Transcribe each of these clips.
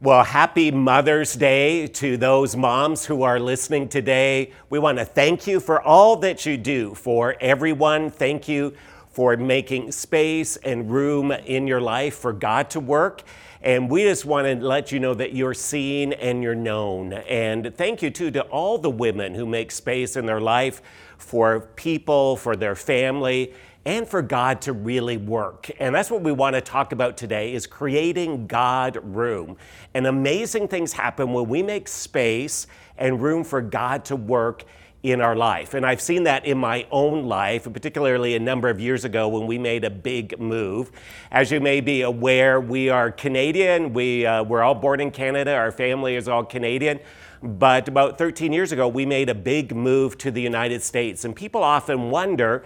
Well, happy Mother's Day to those moms who are listening today. We want to thank you for all that you do for everyone. Thank you for making space and room in your life for God to work. And we just want to let you know that you're seen and you're known. And thank you too to all the women who make space in their life for people, for their family, and for God to really work. And that's what we want to talk about today is creating God room. And amazing things happen when we make space and room for God to work in our life. And I've seen that in my own life, particularly a number of years ago when we made a big move. As you may be aware, we are Canadian. We, uh, we're all born in Canada. Our family is all Canadian. But about 13 years ago, we made a big move to the United States. And people often wonder,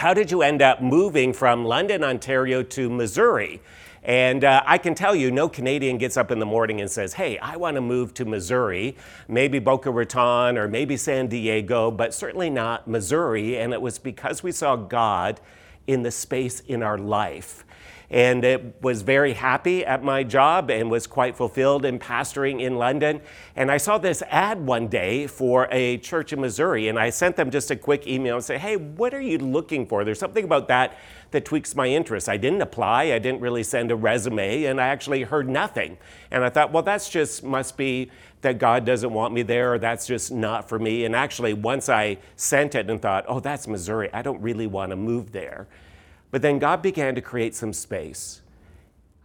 how did you end up moving from London, Ontario to Missouri? And uh, I can tell you, no Canadian gets up in the morning and says, Hey, I want to move to Missouri, maybe Boca Raton or maybe San Diego, but certainly not Missouri. And it was because we saw God in the space in our life and it was very happy at my job and was quite fulfilled in pastoring in London. And I saw this ad one day for a church in Missouri, and I sent them just a quick email and say, "Hey, what are you looking for? There's something about that that tweaks my interest." I didn't apply, I didn't really send a resume, and I actually heard nothing. And I thought, well, that's just must be that God doesn't want me there, or that's just not for me. And actually, once I sent it and thought, oh, that's Missouri, I don't really want to move there. But then God began to create some space.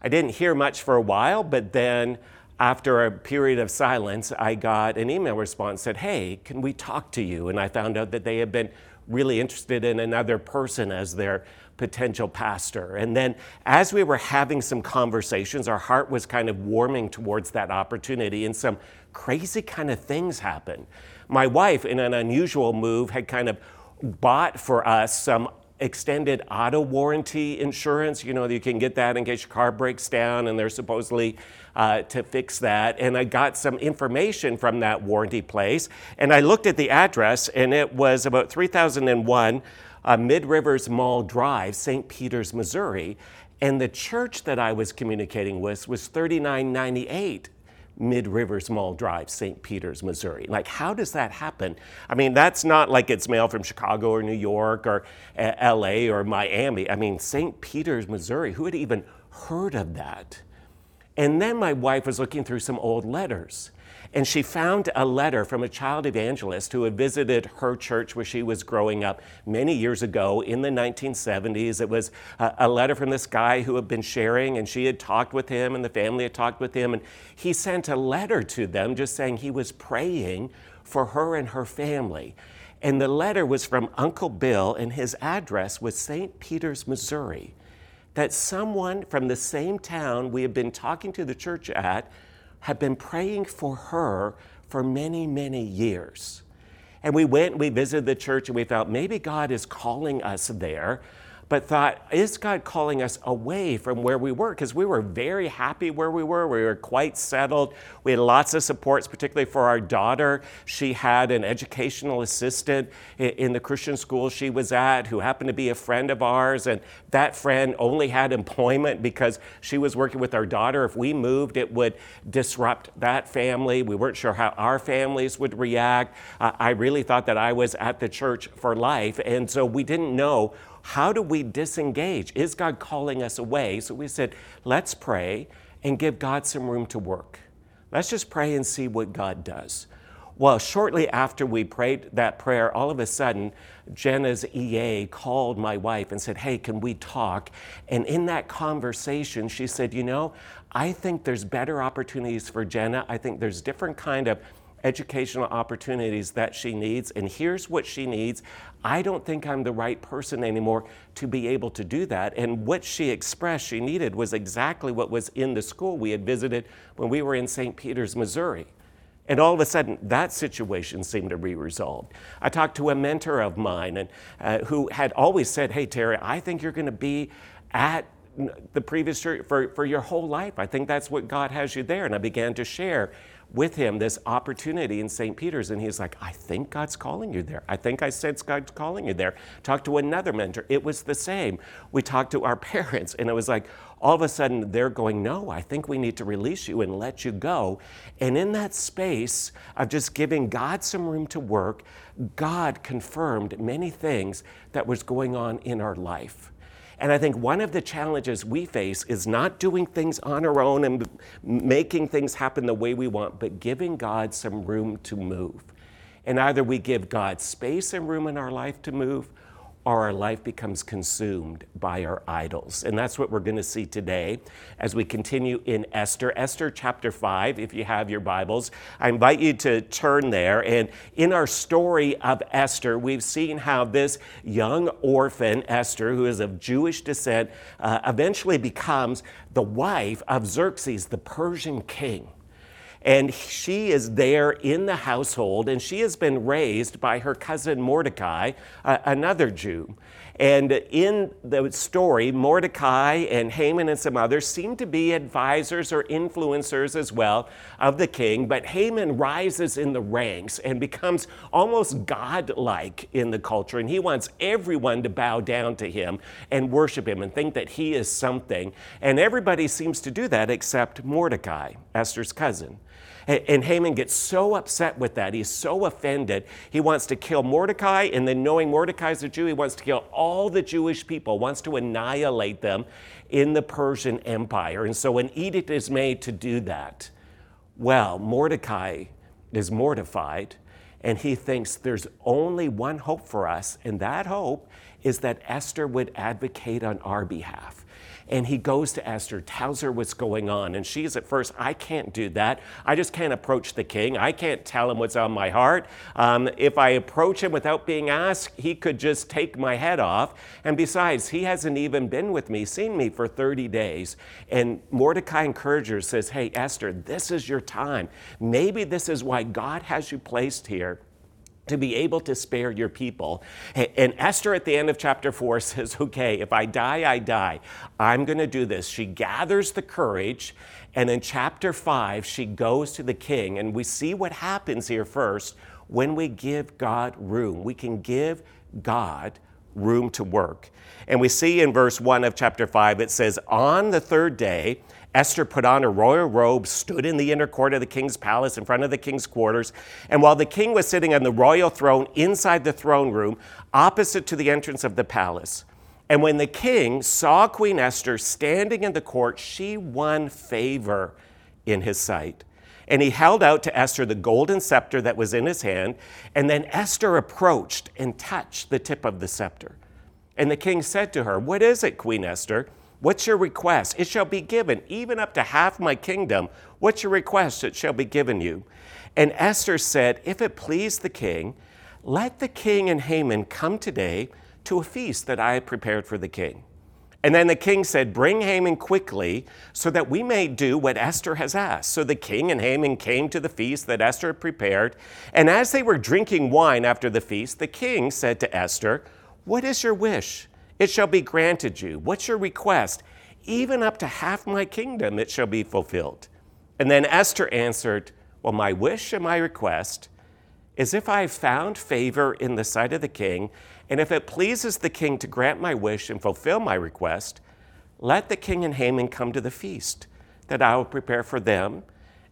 I didn't hear much for a while, but then after a period of silence, I got an email response said, "Hey, can we talk to you?" And I found out that they had been really interested in another person as their potential pastor. And then as we were having some conversations, our heart was kind of warming towards that opportunity and some crazy kind of things happened. My wife in an unusual move had kind of bought for us some extended auto warranty insurance. You know, you can get that in case your car breaks down, and they're supposedly uh, to fix that. And I got some information from that warranty place, and I looked at the address, and it was about 3001 uh, Mid Rivers Mall Drive, St. Peters, Missouri. And the church that I was communicating with was 3998 Mid Rivers Mall Drive, St. Peters, Missouri. Like, how does that happen? I mean, that's not like it's mail from Chicago or New York or uh, LA or Miami. I mean, St. Peters, Missouri, who had even heard of that? And then my wife was looking through some old letters. And she found a letter from a child evangelist who had visited her church where she was growing up many years ago in the 1970s. It was a, letter from this guy who had been sharing, and she had talked with him, and the family had talked with him. And he sent a letter to them just saying he was praying for her and her family. And the letter was from Uncle Bill, and his address was St. Peters, Missouri. That someone from the same town we had been talking to the church at had been praying for her for many, many years. And we went and we visited the church and we thought maybe God is calling us there but thought, is God calling us away from where we were? Because we were very happy where we were. We were quite settled. We had lots of supports, particularly for our daughter. She had an educational assistant in the Christian school she was at who happened to be a friend of ours. And that friend only had employment because she was working with our daughter. If we moved, it would disrupt that family. We weren't sure how our families would react. Uh, I really thought that I was at the church for life. And so we didn't know how do we disengage? Is God calling us away? So we said, let's pray and give God some room to work. Let's just pray and see what God does. Well, shortly after we prayed that prayer, all of a sudden, Jenna's EA called my wife and said, Hey, can we talk? And in that conversation, she said, You know, I think there's better opportunities for Jenna. I think there's different kind of educational opportunities that she needs, and here's what she needs. I don't think I'm the right person anymore to be able to do that. And what she expressed she needed was exactly what was in the school we had visited when we were in St. Peters, Missouri. And all of a sudden, that situation seemed to be resolved. I talked to a mentor of mine and, uh, who had always said, Hey, Terry, I think you're going to be at the previous church, for, for your whole life. I think that's what God has you there. And I began to share with him this opportunity in St. Peters. And he's like, I think God's calling you there. I think I sense God's calling you there. Talked to another mentor. It was the same. We talked to our parents, and it was like, all of a sudden they're going, No, I think we need to release you and let you go. And in that space of just giving God some room to work, God confirmed many things that was going on in our life. And I think one of the challenges we face is not doing things on our own and making things happen the way we want, but giving God some room to move. And either we give God space and room in our life to move, or our life becomes consumed by our idols. And that's what we're going to see today as we continue in Esther. Esther chapter 5, if you have your Bibles, I invite you to turn there. And in our story of Esther, we've seen how this young orphan, Esther, who is of Jewish descent, uh, eventually becomes the wife of Xerxes, the Persian king. And she is there in the household, and she has been raised by her cousin Mordecai, uh, another Jew. And in the story, Mordecai and Haman and some others seem to be advisors or influencers as well of the king. But Haman rises in the ranks and becomes almost godlike in the culture. And he wants everyone to bow down to him and worship him and think that he is something. And everybody seems to do that except Mordecai, Esther's cousin. And Haman gets so upset with that. He's so offended. He wants to kill Mordecai, and then knowing Mordecai's a Jew, he wants to kill all the Jewish people, wants to annihilate them in the Persian Empire. And so an edict is made to do that. Well, Mordecai is mortified, and he thinks there's only one hope for us, and that hope is that Esther would advocate on our behalf. And he goes to Esther, tells her what's going on. And she's at first, I can't do that. I just can't approach the king. I can't tell him what's on my heart. Um, if I approach him without being asked, he could just take my head off. And besides, he hasn't even been with me, seen me for 30 days. And Mordecai encourages says, Hey, Esther, this is your time. Maybe this is why God has you placed here to be able to spare your people. And Esther at the end of chapter 4 says, Okay, if I die, I die. I'm going to do this. She gathers the courage. And in chapter 5, she goes to the king. And we see what happens here first when we give God room. We can give God room to work. And we see in verse 1 of chapter 5, it says, On the third day, Esther put on her royal robe, stood in the inner court of the king's palace in front of the king's quarters. And while the king was sitting on the royal throne inside the throne room, opposite to the entrance of the palace, and when the king saw Queen Esther standing in the court, she won favor in his sight. And he held out to Esther the golden scepter that was in his hand. And then Esther approached and touched the tip of the scepter. And the king said to her, What is it, Queen Esther? What's your request? It shall be given, even up to half my kingdom. What's your request? It shall be given you. And Esther said, If it please the king, let the king and Haman come today to a feast that I have prepared for the king. And then the king said, Bring Haman quickly so that we may do what Esther has asked. So the king and Haman came to the feast that Esther had prepared. And as they were drinking wine after the feast, the king said to Esther, What is your wish? It shall be granted you. What's your request? Even up to half my kingdom it shall be fulfilled. And then Esther answered, Well, my wish and my request is if I have found favor in the sight of the king, and if it pleases the king to grant my wish and fulfill my request, let the king and Haman come to the feast that I will prepare for them,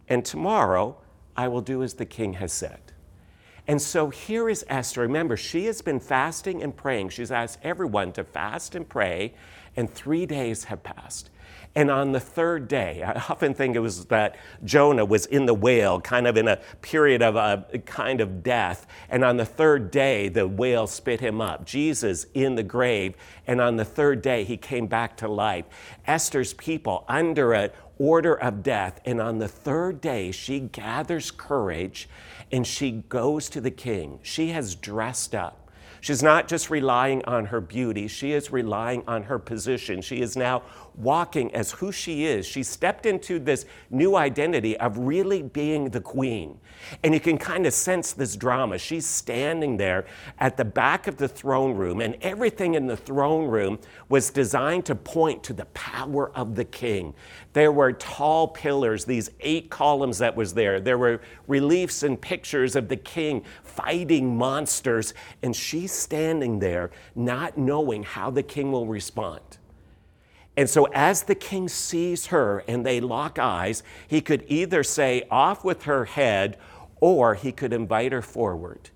and tomorrow I will do as the king has said. And so here is Esther. Remember, she has been fasting and praying. She's asked everyone to fast and pray, and three days have passed. And on the third day, I often think it was that Jonah was in the whale, kind of in a period of a kind of death. And on the third day, the whale spit him up. Jesus in the grave. And on the third day, he came back to life. Esther's people under an order of death. And on the third day, she gathers courage and she goes to the king. She has dressed up. She's not just relying on her beauty, she is relying on her position. She is now walking as who she is. She stepped into this new identity of really being the queen. And you can kind of sense this drama. She's standing there at the back of the throne room, and everything in the throne room was designed to point to the power of the king. There were tall pillars, these eight columns that was there. There were reliefs and pictures of the king fighting monsters, and she's standing there not knowing how the king will respond. And so, as the king sees her and they lock eyes, he could either say, Off with her head, or he could invite her forward.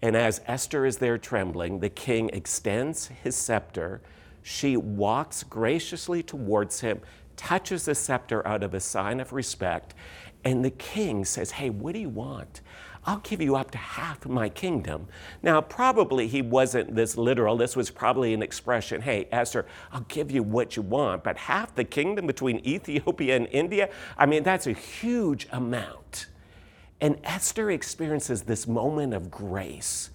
And as Esther is there trembling, the king extends his scepter. She walks graciously towards him, touches the scepter out of a sign of respect, and the king says, Hey, what do you want? I'll give you up to half of my kingdom. Now, probably he wasn't this literal. This was probably an expression hey, Esther, I'll give you what you want, but half the kingdom between Ethiopia and India, I mean, that's a huge amount. And Esther experiences this moment of grace.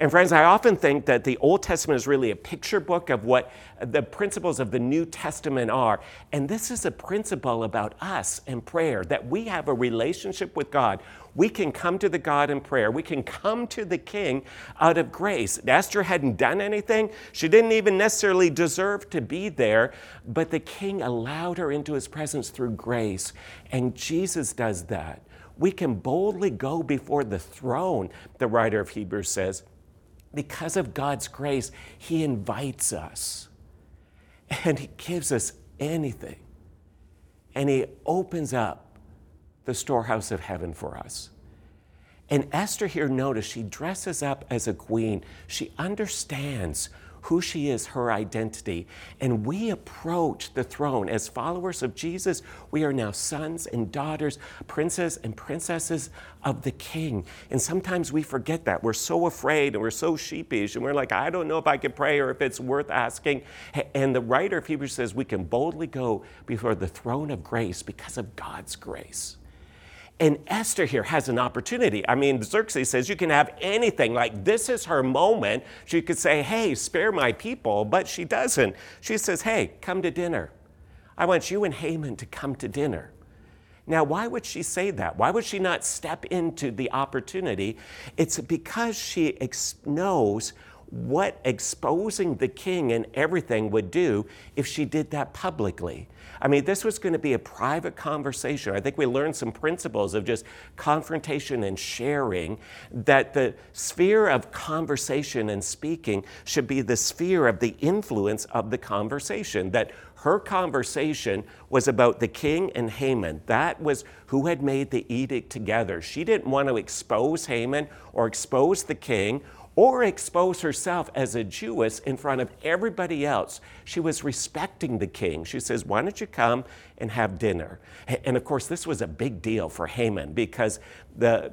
And friends, I often think that the Old Testament is really a picture book of what the principles of the New Testament are. And this is a principle about us and prayer that we have a relationship with God. We can come to the God in prayer. We can come to the King out of grace. Esther hadn't done anything. She didn't even necessarily deserve to be there, but the King allowed her into his presence through grace. And Jesus does that. We can boldly go before the throne, the writer of Hebrews says because of God's grace, He invites us and He gives us anything. And He opens up the storehouse of heaven for us. And Esther here, notice she dresses up as a queen. She understands who she is, her identity. And we approach the throne as followers of Jesus. We are now sons and daughters, princes and princesses of the King. And sometimes we forget that. We're so afraid and we're so sheepish and we're like, I don't know if I can pray or if it's worth asking. And the writer of Hebrews says we can boldly go before the throne of grace because of God's grace. And Esther here has an opportunity. I mean, Xerxes says you can have anything. Like, this is her moment. She could say, hey, spare my people, but she doesn't. She says, hey, come to dinner. I want you and Haman to come to dinner. Now, why would she say that? Why would she not step into the opportunity? It's because she ex- knows what exposing the king and everything would do if she did that publicly. I mean, this was going to be a private conversation. I think we learned some principles of just confrontation and sharing, that the sphere of conversation and speaking should be the sphere of the influence of the conversation, that her conversation was about the king and Haman. That was who had made the edict together. She didn't want to expose Haman or expose the king or expose herself as a Jewess in front of everybody else. She was respecting the king. She says, Why don't you come and have dinner? And of course, this was a big deal for Haman because the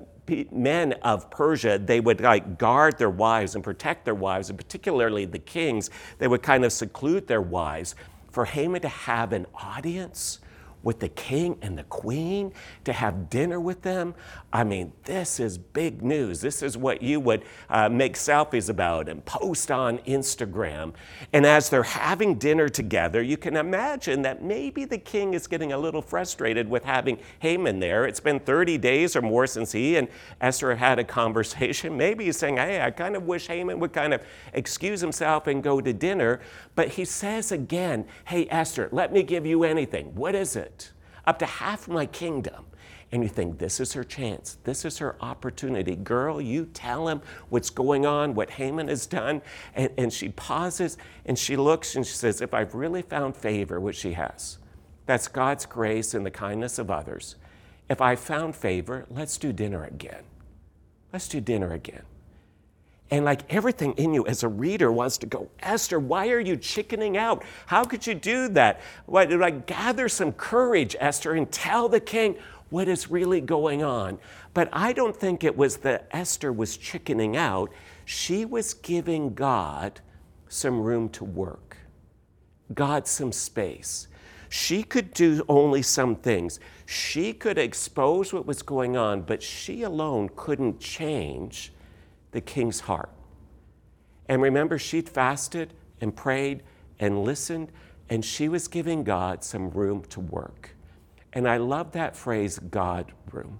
men of Persia, they would like guard their wives and protect their wives, and particularly the kings, they would kind of seclude their wives. For Haman to have an audience with the king and the queen, to have dinner with them. I mean, this is big news. This is what you would uh, make selfies about and post on Instagram. And as they're having dinner together, you can imagine that maybe the king is getting a little frustrated with having Haman there. It's been 30 days or more since he and Esther had a conversation. Maybe he's saying, Hey, I kind of wish Haman would kind of excuse himself and go to dinner. But he says again, Hey, Esther, let me give you anything. What is it? up to half my kingdom. And you think, this is her chance. This is her opportunity. Girl, you tell him what's going on, what Haman has done. And, and she pauses and she looks and she says, If I've really found favor, which she has, that's God's grace and the kindness of others. If I found favor, let's do dinner again. Let's do dinner again. And like everything in you as a reader wants to go, Esther, why are you chickening out? How could you do that? Why did I gather some courage, Esther, and tell the king what is really going on? But I don't think it was that Esther was chickening out. She was giving God some room to work, God some space. She could do only some things. She could expose what was going on, but she alone couldn't change the king's heart. And remember, she'd fasted and prayed and listened and she was giving God some room to work. And I love that phrase, God room.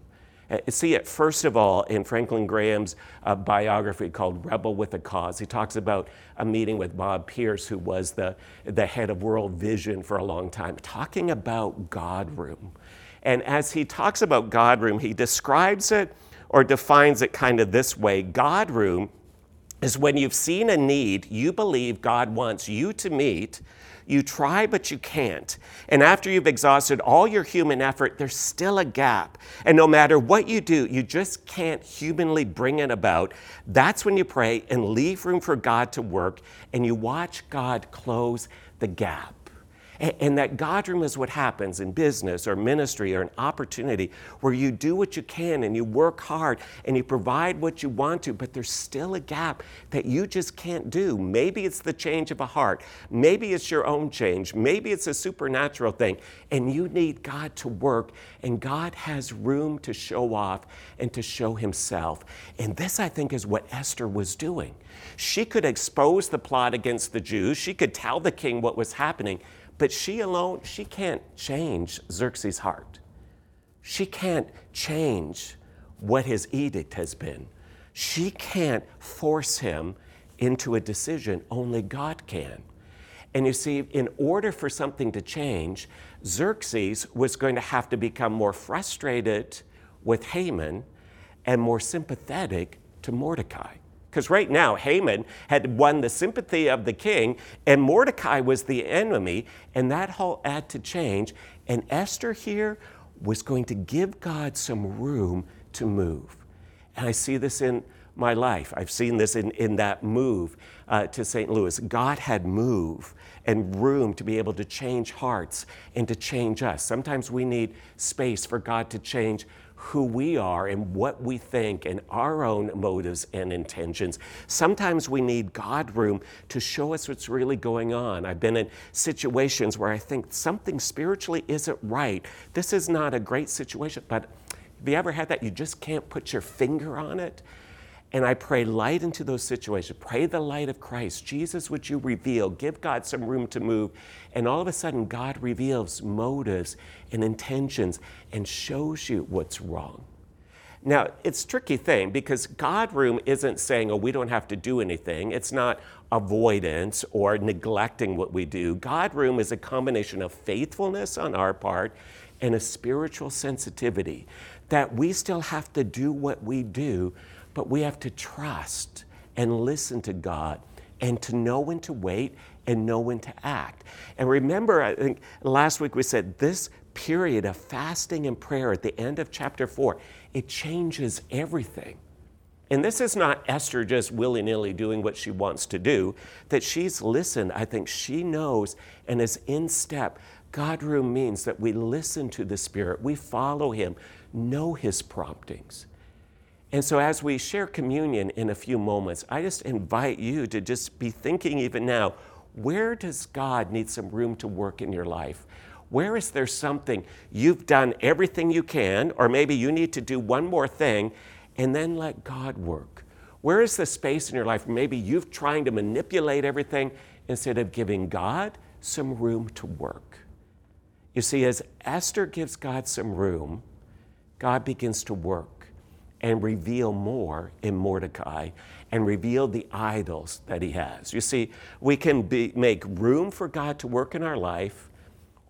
Uh, see it, first of all, in Franklin Graham's uh, biography called Rebel with a Cause. He talks about a meeting with Bob Pierce, who was the, the head of World Vision for a long time, talking about God room. And as he talks about God room, he describes it or defines it kind of this way God room is when you've seen a need you believe God wants you to meet you try, but you can't. And after you've exhausted all your human effort, there's still a gap. And no matter what you do, you just can't humanly bring it about. That's when you pray and leave room for God to work, and you watch God close the gap. And that God room is what happens in business or ministry or an opportunity where you do what you can and you work hard and you provide what you want to, but there's still a gap that you just can't do. Maybe it's the change of a heart. Maybe it's your own change. Maybe it's a supernatural thing. And you need God to work, and God has room to show off and to show Himself. And this, I think, is what Esther was doing. She could expose the plot against the Jews, she could tell the king what was happening. But she alone, she can't change Xerxes' heart. She can't change what his edict has been. She can't force him into a decision. Only God can. And you see, in order for something to change, Xerxes was going to have to become more frustrated with Haman and more sympathetic to Mordecai. Because right now, Haman had won the sympathy of the king, and Mordecai was the enemy, and that all had to change. And Esther here was going to give God some room to move. And I see this in my life. I've seen this in, in that move uh, to St. Louis. God had move and room to be able to change hearts and to change us. Sometimes we need space for God to change who we are and what we think and our own motives and intentions. Sometimes we need God room to show us what's really going on. I've been in situations where I think something spiritually isn't right. This is not a great situation, but have you ever had that? You just can't put your finger on it? And I pray light into those situations. Pray the light of Christ. Jesus, would you reveal? Give God some room to move. And all of a sudden, God reveals motives and intentions and shows you what's wrong. Now, it's a tricky thing because God room isn't saying, oh, we don't have to do anything. It's not avoidance or neglecting what we do. God room is a combination of faithfulness on our part and a spiritual sensitivity that we still have to do what we do but we have to trust and listen to God and to know when to wait and know when to act. And remember, I think last week we said this period of fasting and prayer at the end of chapter four, it changes everything. And this is not Esther just willy nilly doing what she wants to do, that she's listened. I think she knows and is in step. God room means that we listen to the Spirit, we follow Him, know His promptings. And so, as we share communion in a few moments, I just invite you to just be thinking even now where does God need some room to work in your life? Where is there something you've done everything you can, or maybe you need to do one more thing, and then let God work? Where is the space in your life maybe you've trying to manipulate everything instead of giving God some room to work? You see, as Esther gives God some room, God begins to work and reveal more in Mordecai and reveal the idols that he has. You see, we can be, make room for God to work in our life,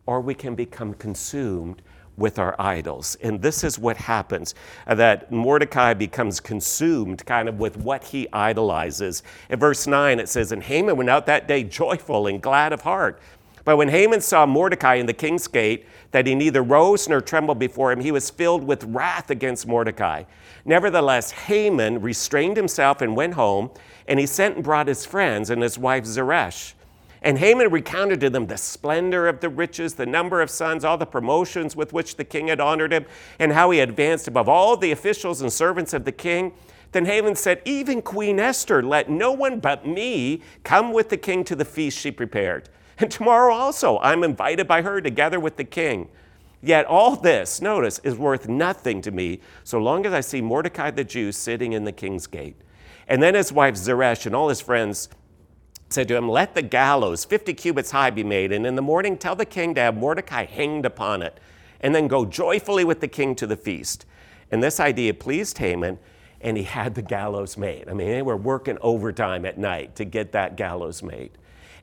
or we can become consumed with our idols. And this is what happens uh, that Mordecai becomes consumed kind of with what he idolizes. In verse 9, it says, And Haman went out that day joyful and glad of heart. But when Haman saw Mordecai in the king's gate, that he neither rose nor trembled before him, he was filled with wrath against Mordecai. Nevertheless, Haman restrained himself and went home, and he sent and brought his friends and his wife Zeresh. And Haman recounted to them the splendor of the riches, the number of sons, all the promotions with which the king had honored him, and how he advanced above all the officials and servants of the king. Then Haman said, Even Queen Esther, let no one but me come with the king to the feast she prepared. And tomorrow also I'm invited by her together with the king. Yet all this, notice, is worth nothing to me so long as I see Mordecai the Jew sitting in the king's gate. And then his wife Zeresh and all his friends said to him, Let the gallows 50 cubits high be made, and in the morning tell the king to have Mordecai hanged upon it, and then go joyfully with the king to the feast. And this idea pleased Haman, and he had the gallows made. I mean, they were working overtime at night to get that gallows made.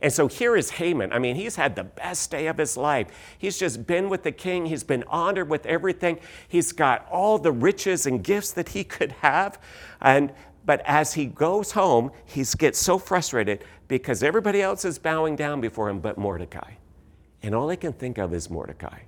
And so here is Haman. I mean, he's had the best day of his life. He's just been with the king, he's been honored with everything. He's got all the riches and gifts that he could have. And but as he goes home, he gets so frustrated because everybody else is bowing down before him but Mordecai. And all he can think of is Mordecai.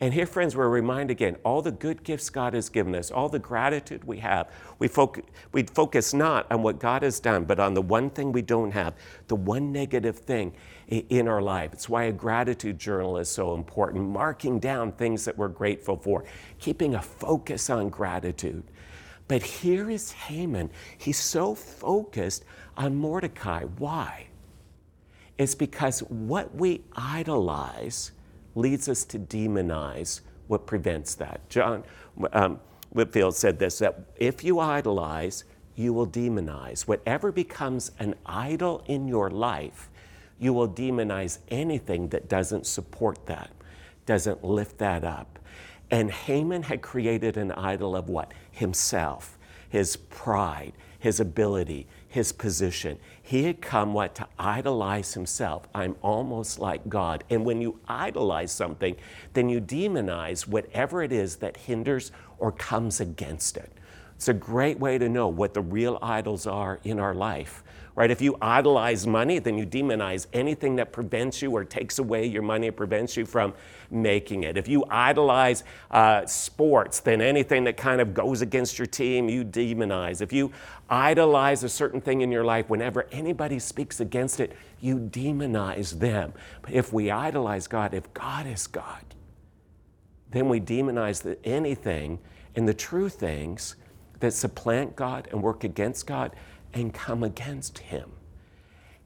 And here, friends, we're reminded again all the good gifts God has given us, all the gratitude we have. We, foc- we focus not on what God has done, but on the one thing we don't have, the one negative thing in our life. It's why a gratitude journal is so important, marking down things that we're grateful for, keeping a focus on gratitude. But here is Haman. He's so focused on Mordecai. Why? It's because what we idolize leads us to demonize what prevents that. John um, Whitefield said this that if you idolize, you will demonize. Whatever becomes an idol in your life, you will demonize anything that doesn't support that, doesn't lift that up. And Haman had created an idol of what? Himself, his pride, his ability, his position. He had come what to idolize himself. I'm almost like God. And when you idolize something, then you demonize whatever it is that hinders or comes against it. It's a great way to know what the real idols are in our life right? If you idolize money, then you demonize anything that prevents you or takes away your money prevents you from making it. If you idolize uh, sports, then anything that kind of goes against your team, you demonize. If you idolize a certain thing in your life, whenever anybody speaks against it, you demonize them. But if we idolize God, if God is God, then we demonize the, anything and the true things that supplant God and work against God and come against him.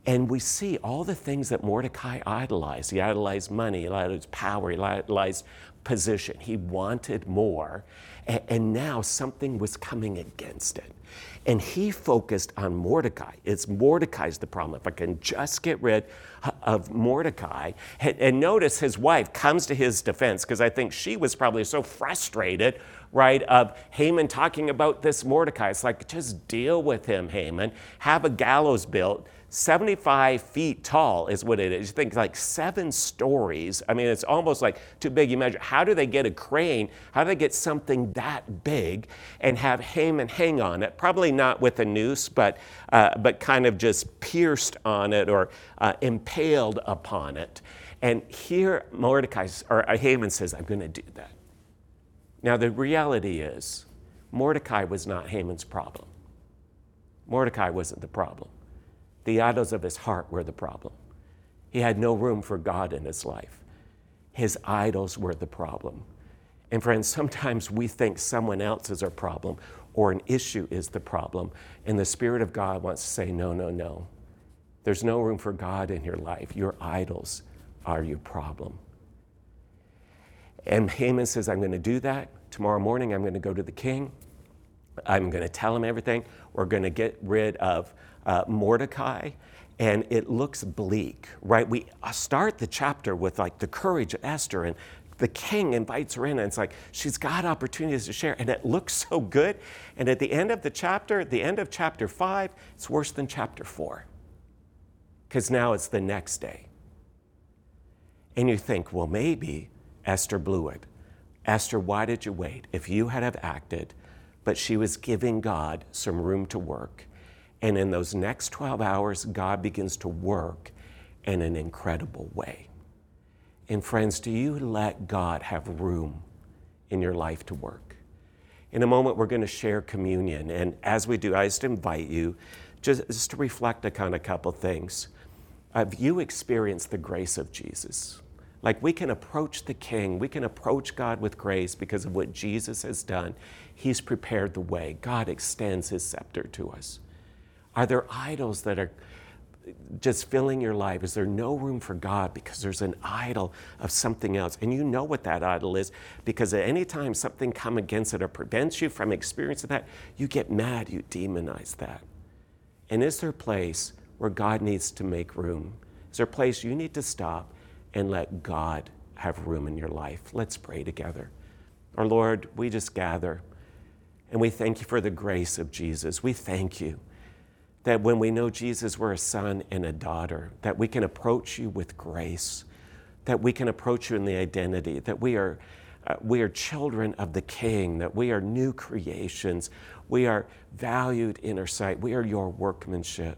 And we see all the things that Mordecai idolized. He idolized money, he idolized power, he idolized position. He wanted more. And, now something was coming against it. And he focused on Mordecai. It's Mordecai's the problem. If I can just get rid of Mordecai. And notice his wife comes to his defense because I think she was probably so frustrated right, of Haman talking about this Mordecai. It's like, just deal with him, Haman. Have a gallows built. 75 feet tall is what it is. You think like seven stories. I mean, it's almost like too big. You measure, how do they get a crane? How do they get something that big and have Haman hang on it? Probably not with a noose, but, uh, but kind of just pierced on it or uh, impaled upon it. And here Mordecai, or uh, Haman says, I'm going to do that. Now, the reality is, Mordecai was not Haman's problem. Mordecai wasn't the problem. The idols of his heart were the problem. He had no room for God in his life. His idols were the problem. And friends, sometimes we think someone else is our problem or an issue is the problem. And the Spirit of God wants to say, no, no, no. There's no room for God in your life. Your idols are your problem. And Haman says, I'm going to do that. Tomorrow morning, I'm going to go to the king. I'm going to tell him everything. We're going to get rid of uh, Mordecai. And it looks bleak, right? We start the chapter with like the courage of Esther, and the king invites her in, and it's like she's got opportunities to share, and it looks so good. And at the end of the chapter, the end of chapter five, it's worse than chapter four, because now it's the next day. And you think, well, maybe Esther blew it. Esther, why did you wait? If you had have acted, but she was giving God some room to work. And in those next 12 hours, God begins to work in an incredible way. And friends, do you let God have room in your life to work? In a moment, we're going to share communion. And as we do, I just invite you just, just to reflect on a couple things. Have you experienced the grace of Jesus? Like we can approach the King, we can approach God with grace because of what Jesus has done. He's prepared the way. God extends his scepter to us. Are there idols that are just filling your life? Is there no room for God because there's an idol of something else? And you know what that idol is because at any time something come against it or prevents you from experiencing that, you get mad, you demonize that. And is there a place where God needs to make room? Is there a place you need to stop and let God have room in your life? Let's pray together. Our Lord, we just gather and we thank you for the grace of Jesus. We thank you that when we know Jesus, we're a son and a daughter, that we can approach you with grace, that we can approach you in the identity, that we are, uh, we are children of the King, that we are new creations, we are valued in our sight, we are your workmanship.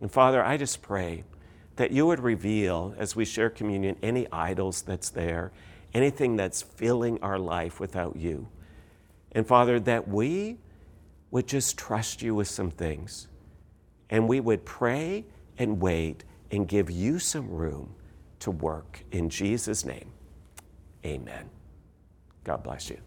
And Father, I just pray that you would reveal as we share communion any idols that's there, anything that's filling our life without you. And Father, that we would just trust you with some things and we would pray and wait and give you some room to work. In Jesus' name, amen. God bless you.